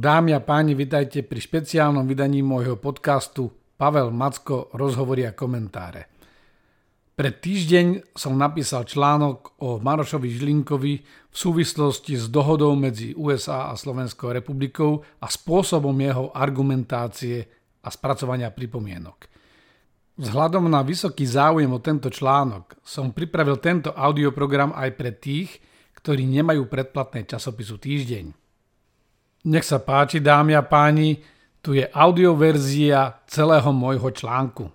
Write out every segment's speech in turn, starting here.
Dámy a páni, vitajte pri špeciálnom vydaní môjho podcastu Pavel Macko rozhovory a komentáre. Pred týždeň som napísal článok o Marošovi Žilinkovi v súvislosti s dohodou medzi USA a Slovenskou republikou a spôsobom jeho argumentácie a spracovania pripomienok. Vzhľadom na vysoký záujem o tento článok som pripravil tento audioprogram aj pre tých, ktorí nemajú predplatné časopisu Týždeň. Nech sa páči, dámy a páni, tu je audioverzia celého môjho článku.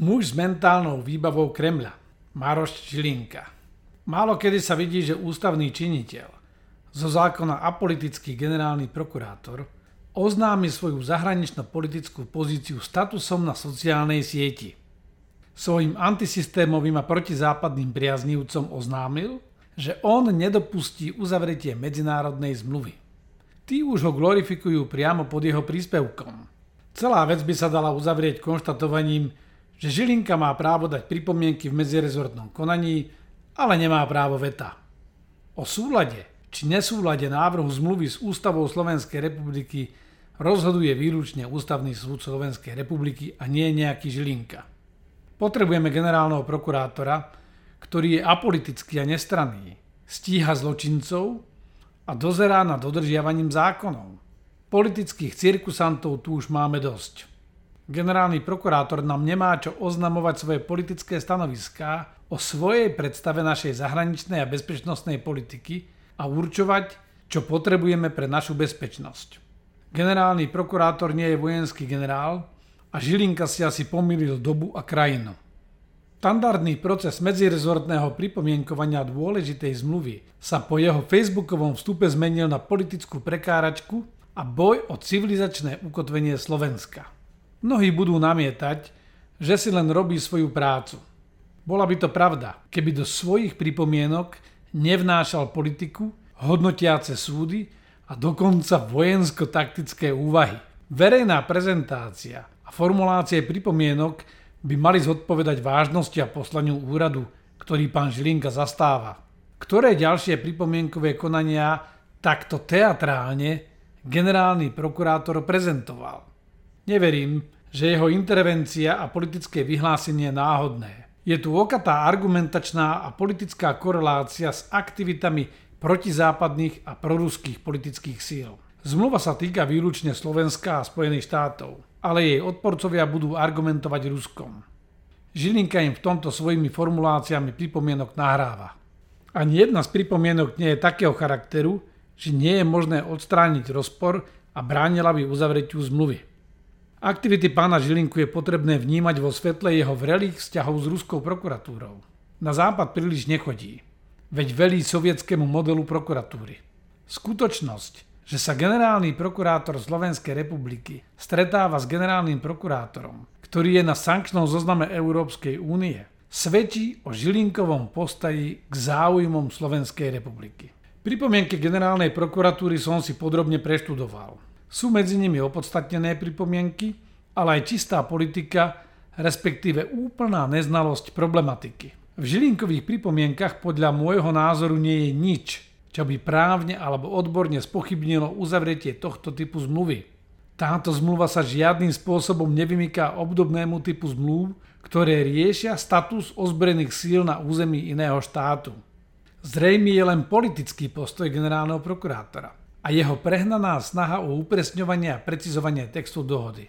Muž s mentálnou výbavou Kremľa, Maroš Žilinka. Málo kedy sa vidí, že ústavný činiteľ, zo zákona apolitický generálny prokurátor, oznámi svoju zahranično-politickú pozíciu statusom na sociálnej sieti. Svojim antisystémovým a protizápadným priaznívcom oznámil, že on nedopustí uzavretie medzinárodnej zmluvy. Tí už ho glorifikujú priamo pod jeho príspevkom. Celá vec by sa dala uzavrieť konštatovaním, že Žilinka má právo dať pripomienky v medzirezortnom konaní, ale nemá právo veta. O súlade či nesúlade návrhu zmluvy s Ústavou Slovenskej republiky rozhoduje výlučne Ústavný súd Slovenskej republiky a nie nejaký Žilinka. Potrebujeme generálneho prokurátora, ktorý je apolitický a nestranný, stíha zločincov a dozerá nad dodržiavaním zákonov. Politických cirkusantov tu už máme dosť. Generálny prokurátor nám nemá čo oznamovať svoje politické stanoviská o svojej predstave našej zahraničnej a bezpečnostnej politiky, a určovať, čo potrebujeme pre našu bezpečnosť. Generálny prokurátor nie je vojenský generál a Žilinka si asi pomýlil dobu a krajinu. Štandardný proces medzirezortného pripomienkovania dôležitej zmluvy sa po jeho facebookovom vstupe zmenil na politickú prekáračku a boj o civilizačné ukotvenie Slovenska. Mnohí budú namietať, že si len robí svoju prácu. Bola by to pravda, keby do svojich pripomienok nevnášal politiku, hodnotiace súdy a dokonca vojensko-taktické úvahy. Verejná prezentácia a formulácie pripomienok by mali zodpovedať vážnosti a poslaniu úradu, ktorý pán Žilinka zastáva. Ktoré ďalšie pripomienkové konania takto teatrálne generálny prokurátor prezentoval? Neverím, že jeho intervencia a politické vyhlásenie náhodné. Je tu okatá argumentačná a politická korelácia s aktivitami protizápadných a proruských politických síl. Zmluva sa týka výlučne Slovenska a Spojených štátov, ale jej odporcovia budú argumentovať Ruskom. Žilinka im v tomto svojimi formuláciami pripomienok nahráva. Ani jedna z pripomienok nie je takého charakteru, že nie je možné odstrániť rozpor a bránila by uzavretiu zmluvy. Aktivity pána Žilinku je potrebné vnímať vo svetle jeho vrelých vzťahov s ruskou prokuratúrou. Na západ príliš nechodí, veď velí sovietskému modelu prokuratúry. Skutočnosť, že sa generálny prokurátor Slovenskej republiky stretáva s generálnym prokurátorom, ktorý je na sankčnom zozname Európskej únie, svedčí o Žilinkovom postaji k záujmom Slovenskej republiky. Pripomienky generálnej prokuratúry som si podrobne preštudoval. Sú medzi nimi opodstatnené pripomienky, ale aj čistá politika, respektíve úplná neznalosť problematiky. V Žilinkových pripomienkach podľa môjho názoru nie je nič, čo by právne alebo odborne spochybnilo uzavretie tohto typu zmluvy. Táto zmluva sa žiadnym spôsobom nevymyká obdobnému typu zmluv, ktoré riešia status ozbrojených síl na území iného štátu. Zrejme je len politický postoj generálneho prokurátora a jeho prehnaná snaha o upresňovanie a precizovanie textu dohody.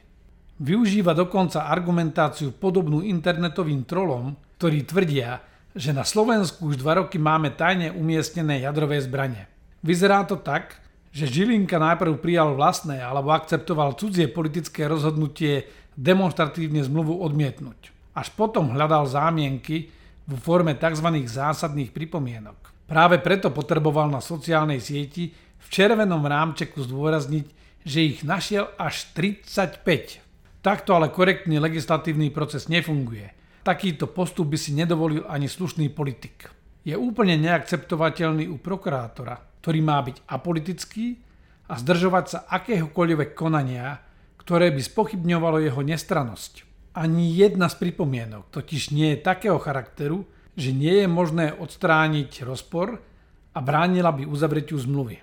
Využíva dokonca argumentáciu podobnú internetovým trolom, ktorí tvrdia, že na Slovensku už dva roky máme tajne umiestnené jadrové zbranie. Vyzerá to tak, že Žilinka najprv prijal vlastné alebo akceptoval cudzie politické rozhodnutie demonstratívne zmluvu odmietnúť. Až potom hľadal zámienky vo forme tzv. zásadných pripomienok. Práve preto potreboval na sociálnej sieti v červenom rámčeku zdôrazniť, že ich našiel až 35. Takto ale korektný legislatívny proces nefunguje. Takýto postup by si nedovolil ani slušný politik. Je úplne neakceptovateľný u prokurátora, ktorý má byť apolitický a zdržovať sa akéhokoľvek konania, ktoré by spochybňovalo jeho nestranosť. Ani jedna z pripomienok totiž nie je takého charakteru, že nie je možné odstrániť rozpor a bránila by uzavretiu zmluvy.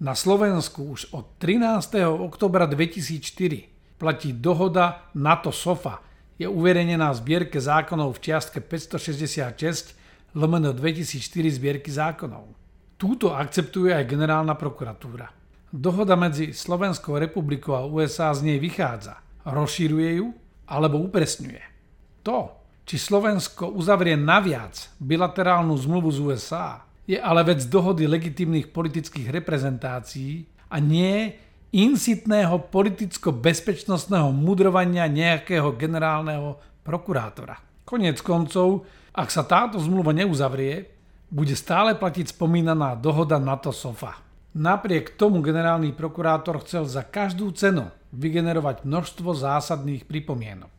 Na Slovensku už od 13. oktobra 2004 platí dohoda NATO SOFA, je uverejnená v zbierke zákonov v čiastke 566 lomeno 2004 zbierky zákonov. Túto akceptuje aj generálna prokuratúra. Dohoda medzi Slovenskou republikou a USA z nej vychádza, rozšíruje ju alebo upresňuje. To, či Slovensko uzavrie naviac bilaterálnu zmluvu z USA, je ale vec dohody legitimných politických reprezentácií a nie insitného politicko-bezpečnostného mudrovania nejakého generálneho prokurátora. Konec koncov, ak sa táto zmluva neuzavrie, bude stále platiť spomínaná dohoda NATO SOFA. Napriek tomu generálny prokurátor chcel za každú cenu vygenerovať množstvo zásadných pripomienok.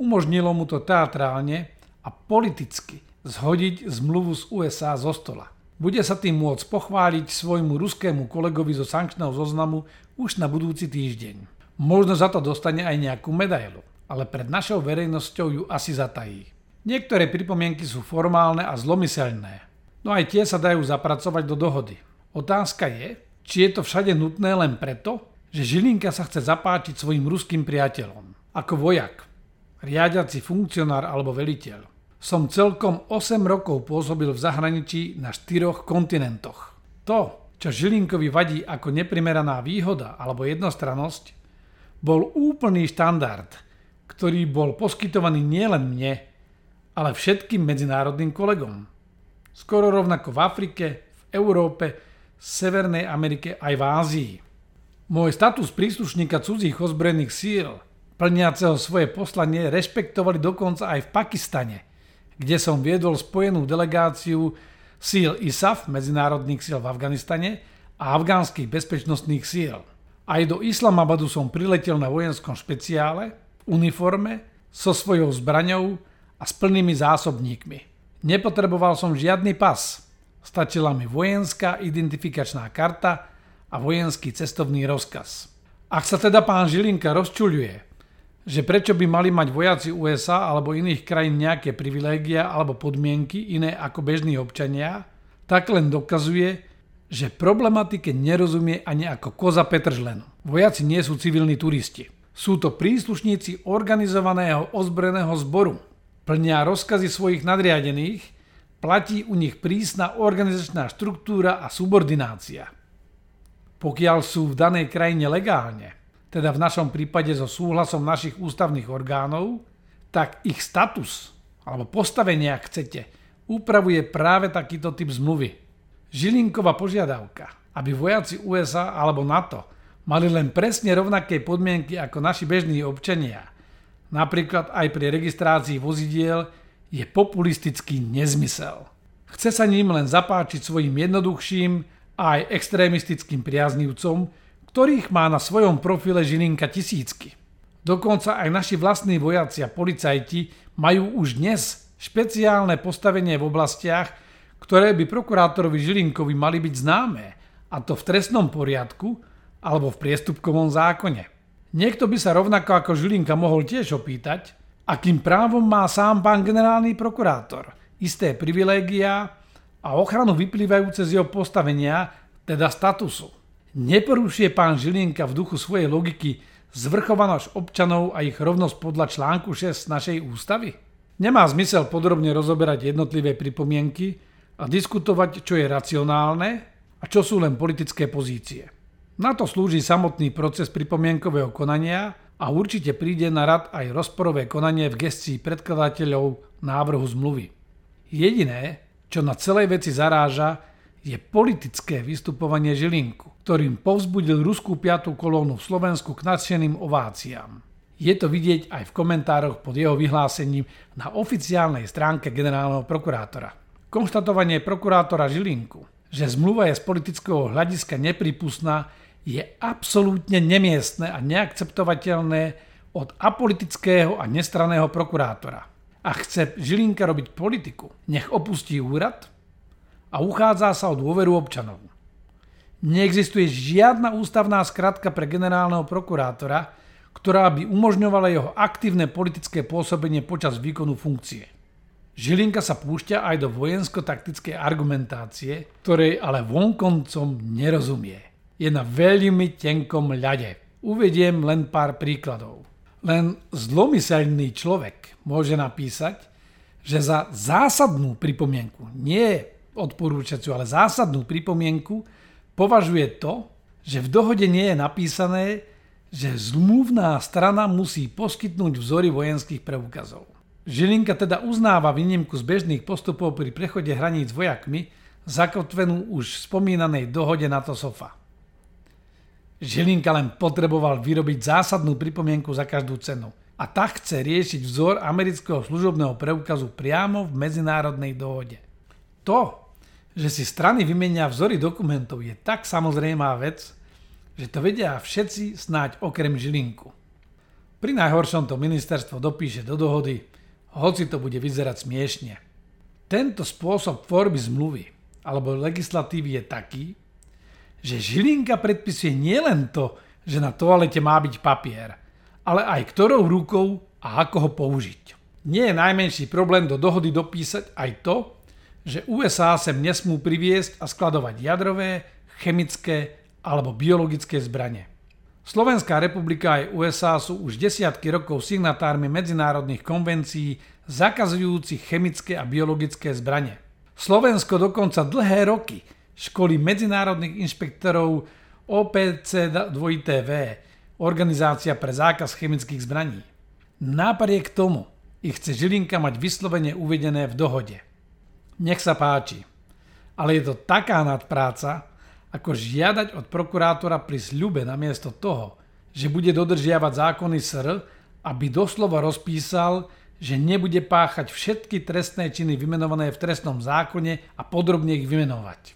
Umožnilo mu to teatrálne a politicky zhodiť zmluvu z USA zo stola. Bude sa tým môcť pochváliť svojmu ruskému kolegovi zo sankčného zoznamu už na budúci týždeň. Možno za to dostane aj nejakú medailu, ale pred našou verejnosťou ju asi zatají. Niektoré pripomienky sú formálne a zlomyselné, no aj tie sa dajú zapracovať do dohody. Otázka je, či je to všade nutné len preto, že Žilinka sa chce zapáčiť svojim ruským priateľom. Ako vojak, riadiaci funkcionár alebo veliteľ. Som celkom 8 rokov pôsobil v zahraničí na štyroch kontinentoch. To, čo Žilinkovi vadí ako neprimeraná výhoda alebo jednostrannosť, bol úplný štandard, ktorý bol poskytovaný nielen mne, ale všetkým medzinárodným kolegom. Skoro rovnako v Afrike, v Európe, Severnej Amerike aj v Ázii. Môj status príslušníka cudzích ozbrojených síl, plniaceho svoje poslanie, rešpektovali dokonca aj v Pakistane, kde som viedol spojenú delegáciu síl ISAF, medzinárodných síl v Afganistane, a afgánskych bezpečnostných síl. Aj do Islamabadu som priletel na vojenskom špeciále, v uniforme, so svojou zbraňou a s plnými zásobníkmi. Nepotreboval som žiadny pas. Stačila mi vojenská identifikačná karta a vojenský cestovný rozkaz. Ak sa teda pán Žilinka rozčuľuje, že prečo by mali mať vojaci USA alebo iných krajín nejaké privilégia alebo podmienky iné ako bežní občania, tak len dokazuje, že problematike nerozumie ani ako koza Petržlen. Vojaci nie sú civilní turisti. Sú to príslušníci organizovaného ozbrojeného zboru. Plnia rozkazy svojich nadriadených, platí u nich prísna organizačná štruktúra a subordinácia pokiaľ sú v danej krajine legálne, teda v našom prípade so súhlasom našich ústavných orgánov, tak ich status alebo postavenie, ak chcete, upravuje práve takýto typ zmluvy. Žilinková požiadavka, aby vojaci USA alebo NATO mali len presne rovnaké podmienky ako naši bežní občania, napríklad aj pri registrácii vozidiel, je populistický nezmysel. Chce sa ním len zapáčiť svojim jednoduchším, a aj extrémistickým priaznivcom, ktorých má na svojom profile Žilinka tisícky. Dokonca aj naši vlastní vojaci a policajti majú už dnes špeciálne postavenie v oblastiach, ktoré by prokurátorovi Žilinkovi mali byť známe, a to v trestnom poriadku alebo v priestupkovom zákone. Niekto by sa rovnako ako Žilinka mohol tiež opýtať, akým právom má sám pán generálny prokurátor isté privilégia a ochranu vyplývajúce z jeho postavenia, teda statusu. Neporušuje pán Žilinka v duchu svojej logiky zvrchovanosť občanov a ich rovnosť podľa článku 6 našej ústavy? Nemá zmysel podrobne rozoberať jednotlivé pripomienky a diskutovať, čo je racionálne a čo sú len politické pozície. Na to slúži samotný proces pripomienkového konania a určite príde na rad aj rozporové konanie v gestii predkladateľov návrhu zmluvy. Jediné, čo na celej veci zaráža, je politické vystupovanie Žilinku, ktorým povzbudil ruskú piatú kolónu v Slovensku k nadšeným ováciám. Je to vidieť aj v komentároch pod jeho vyhlásením na oficiálnej stránke generálneho prokurátora. Konštatovanie prokurátora Žilinku, že zmluva je z politického hľadiska nepripustná, je absolútne nemiestne a neakceptovateľné od apolitického a nestraného prokurátora a chce Žilinka robiť politiku, nech opustí úrad a uchádza sa o dôveru občanov. Neexistuje žiadna ústavná skratka pre generálneho prokurátora, ktorá by umožňovala jeho aktívne politické pôsobenie počas výkonu funkcie. Žilinka sa púšťa aj do vojensko-taktickej argumentácie, ktorej ale vonkoncom nerozumie. Je na veľmi tenkom ľade. Uvediem len pár príkladov. Len zlomyselný človek môže napísať, že za zásadnú pripomienku, nie odporúčaciu, ale zásadnú pripomienku považuje to, že v dohode nie je napísané, že zmluvná strana musí poskytnúť vzory vojenských preukazov. Žilinka teda uznáva výnimku z bežných postupov pri prechode hraníc vojakmi, zakotvenú už v spomínanej dohode NATO SOFA. Žilinka len potreboval vyrobiť zásadnú pripomienku za každú cenu. A tak chce riešiť vzor amerického služobného preukazu priamo v medzinárodnej dohode. To, že si strany vymenia vzory dokumentov je tak samozrejmá vec, že to vedia všetci snáď okrem Žilinku. Pri najhoršom to ministerstvo dopíše do dohody, hoci to bude vyzerať smiešne. Tento spôsob tvorby zmluvy alebo legislatívy je taký, že Žilinka predpisuje nielen to, že na toalete má byť papier, ale aj ktorou rukou a ako ho použiť. Nie je najmenší problém do dohody dopísať aj to, že USA sem nesmú priviesť a skladovať jadrové, chemické alebo biologické zbranie. Slovenská republika aj USA sú už desiatky rokov signatármi medzinárodných konvencií zakazujúcich chemické a biologické zbranie. Slovensko dokonca dlhé roky školy medzinárodných inšpektorov OPC-2TV, Organizácia pre zákaz chemických zbraní. Napriek tomu ich chce Žilinka mať vyslovene uvedené v dohode. Nech sa páči. Ale je to taká nadpráca, ako žiadať od prokurátora pri sľube namiesto toho, že bude dodržiavať zákony SR, aby doslova rozpísal, že nebude páchať všetky trestné činy vymenované v trestnom zákone a podrobne ich vymenovať.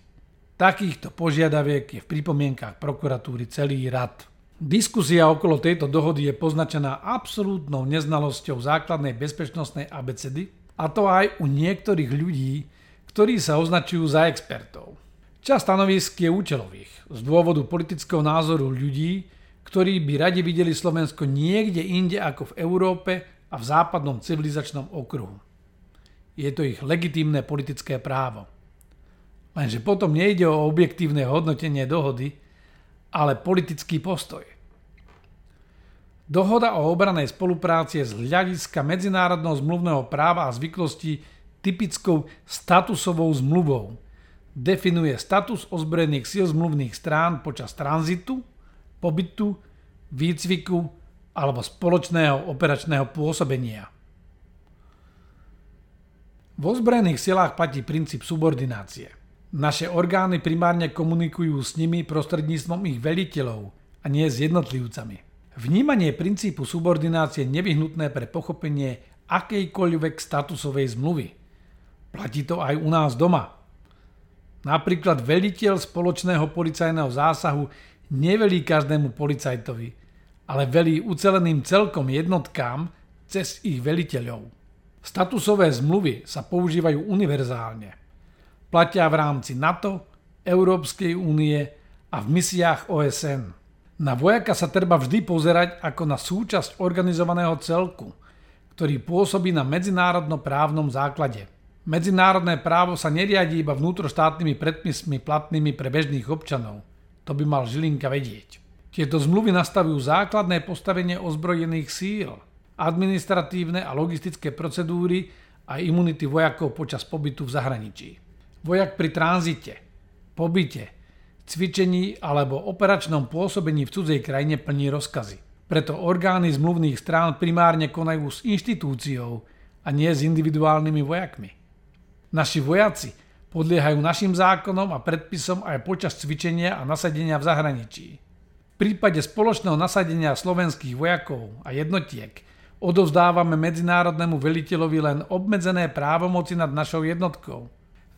Takýchto požiadaviek je v pripomienkach prokuratúry celý rad. Diskusia okolo tejto dohody je poznačená absolútnou neznalosťou základnej bezpečnostnej abecedy, a to aj u niektorých ľudí, ktorí sa označujú za expertov. Čas stanovisk je účelových z dôvodu politického názoru ľudí, ktorí by radi videli Slovensko niekde inde ako v Európe a v západnom civilizačnom okruhu. Je to ich legitímne politické právo. Lenže potom nejde o objektívne hodnotenie dohody, ale politický postoj. Dohoda o obranej spolupráci je z hľadiska medzinárodného zmluvného práva a zvyklostí typickou statusovou zmluvou. Definuje status ozbrojených síl zmluvných strán počas tranzitu, pobytu, výcviku alebo spoločného operačného pôsobenia. V ozbrojených silách platí princíp subordinácie – naše orgány primárne komunikujú s nimi prostredníctvom ich veliteľov a nie s jednotlivcami. Vnímanie princípu subordinácie nevyhnutné pre pochopenie akejkoľvek statusovej zmluvy. Platí to aj u nás doma. Napríklad veliteľ spoločného policajného zásahu nevelí každému policajtovi, ale velí uceleným celkom jednotkám cez ich veliteľov. Statusové zmluvy sa používajú univerzálne – platia v rámci NATO, Európskej únie a v misiách OSN. Na vojaka sa treba vždy pozerať ako na súčasť organizovaného celku, ktorý pôsobí na medzinárodno-právnom základe. Medzinárodné právo sa neriadí iba vnútroštátnymi predpismi platnými pre bežných občanov. To by mal Žilinka vedieť. Tieto zmluvy nastavujú základné postavenie ozbrojených síl, administratívne a logistické procedúry a imunity vojakov počas pobytu v zahraničí. Vojak pri tranzite, pobyte, cvičení alebo operačnom pôsobení v cudzej krajine plní rozkazy. Preto orgány zmluvných strán primárne konajú s inštitúciou a nie s individuálnymi vojakmi. Naši vojaci podliehajú našim zákonom a predpisom aj počas cvičenia a nasadenia v zahraničí. V prípade spoločného nasadenia slovenských vojakov a jednotiek odovzdávame medzinárodnému veliteľovi len obmedzené právomoci nad našou jednotkou –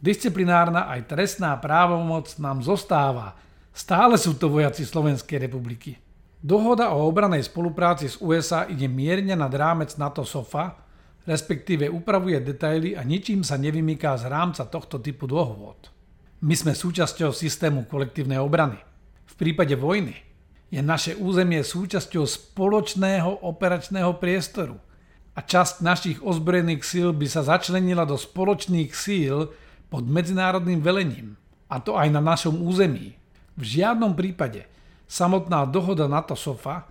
Disciplinárna aj trestná právomoc nám zostáva. Stále sú to vojaci Slovenskej republiky. Dohoda o obranej spolupráci s USA ide mierne nad rámec NATO SOFA, respektíve upravuje detaily a ničím sa nevymýká z rámca tohto typu dohôd. My sme súčasťou systému kolektívnej obrany. V prípade vojny je naše územie súčasťou spoločného operačného priestoru a časť našich ozbrojených síl by sa začlenila do spoločných síl pod medzinárodným velením, a to aj na našom území. V žiadnom prípade samotná dohoda NATO SOFA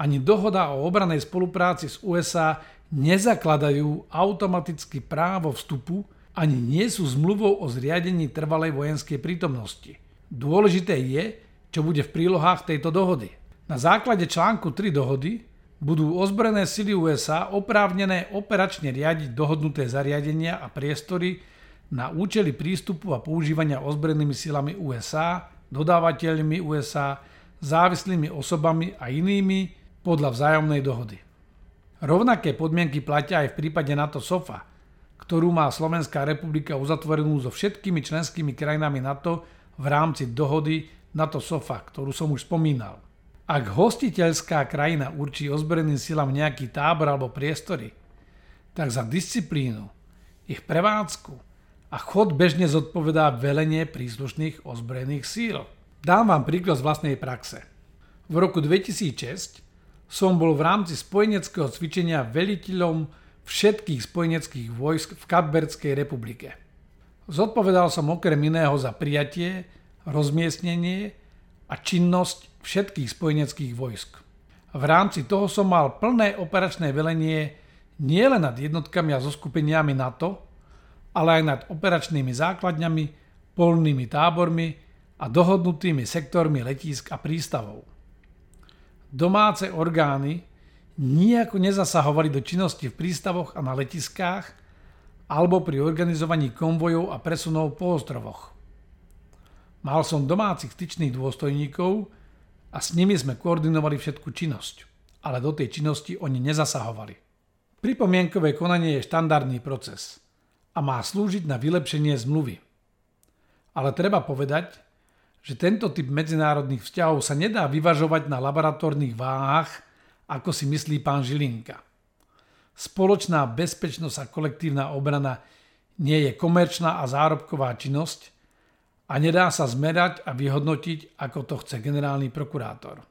ani dohoda o obranej spolupráci s USA nezakladajú automaticky právo vstupu ani nie sú zmluvou o zriadení trvalej vojenskej prítomnosti. Dôležité je, čo bude v prílohách tejto dohody. Na základe článku 3 dohody budú ozbrojené sily USA oprávnené operačne riadiť dohodnuté zariadenia a priestory na účely prístupu a používania ozbrojenými silami USA, dodávateľmi USA, závislými osobami a inými podľa vzájomnej dohody. Rovnaké podmienky platia aj v prípade NATO SOFA, ktorú má Slovenská republika uzatvorenú so všetkými členskými krajinami NATO v rámci dohody NATO SOFA, ktorú som už spomínal. Ak hostiteľská krajina určí ozbrojeným silám nejaký tábor alebo priestory, tak za disciplínu, ich prevádzku a chod bežne zodpovedá velenie príslušných ozbrojených síl. Dám vám príklad z vlastnej praxe. V roku 2006 som bol v rámci spojeneckého cvičenia veliteľom všetkých spojeneckých vojsk v Kapberdskej republike. Zodpovedal som okrem iného za prijatie, rozmiestnenie a činnosť všetkých spojeneckých vojsk. V rámci toho som mal plné operačné velenie nielen nad jednotkami a zoskupeniami NATO, ale aj nad operačnými základňami, polnými tábormi a dohodnutými sektormi letísk a prístavov. Domáce orgány nijako nezasahovali do činnosti v prístavoch a na letiskách alebo pri organizovaní konvojov a presunov po ostrovoch. Mal som domácich styčných dôstojníkov a s nimi sme koordinovali všetku činnosť, ale do tej činnosti oni nezasahovali. Pripomienkové konanie je štandardný proces a má slúžiť na vylepšenie zmluvy. Ale treba povedať, že tento typ medzinárodných vzťahov sa nedá vyvažovať na laboratórnych váhach, ako si myslí pán Žilinka. Spoločná bezpečnosť a kolektívna obrana nie je komerčná a zárobková činnosť, a nedá sa zmerať a vyhodnotiť, ako to chce generálny prokurátor.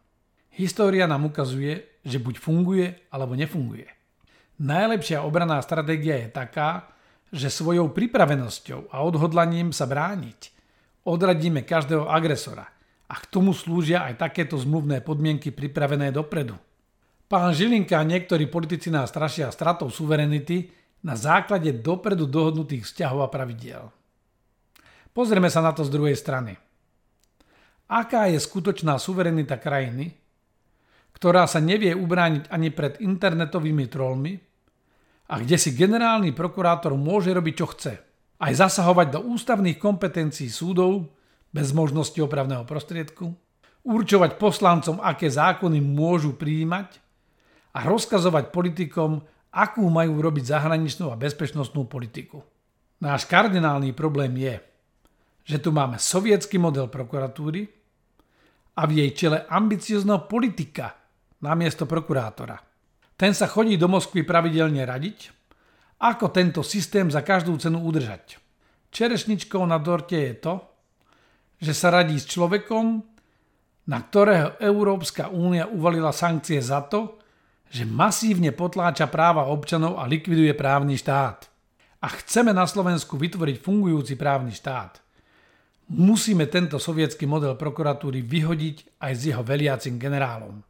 História nám ukazuje, že buď funguje, alebo nefunguje. Najlepšia obraná stratégia je taká, že svojou pripravenosťou a odhodlaním sa brániť odradíme každého agresora a k tomu slúžia aj takéto zmluvné podmienky pripravené dopredu. Pán Žilinka a niektorí politici nás strašia stratou suverenity na základe dopredu dohodnutých vzťahov a pravidiel. Pozrieme sa na to z druhej strany. Aká je skutočná suverenita krajiny, ktorá sa nevie ubrániť ani pred internetovými trollmi a kde si generálny prokurátor môže robiť, čo chce. Aj zasahovať do ústavných kompetencií súdov bez možnosti opravného prostriedku, určovať poslancom, aké zákony môžu prijímať a rozkazovať politikom, akú majú robiť zahraničnú a bezpečnostnú politiku. Náš kardinálny problém je, že tu máme sovietský model prokuratúry a v jej čele ambiciozného politika namiesto prokurátora. Ten sa chodí do Moskvy pravidelne radiť, ako tento systém za každú cenu udržať. Čerešničkou na dorte je to, že sa radí s človekom, na ktorého Európska únia uvalila sankcie za to, že masívne potláča práva občanov a likviduje právny štát. A chceme na Slovensku vytvoriť fungujúci právny štát – Musíme tento sovietský model prokuratúry vyhodiť aj s jeho veliacim generálom.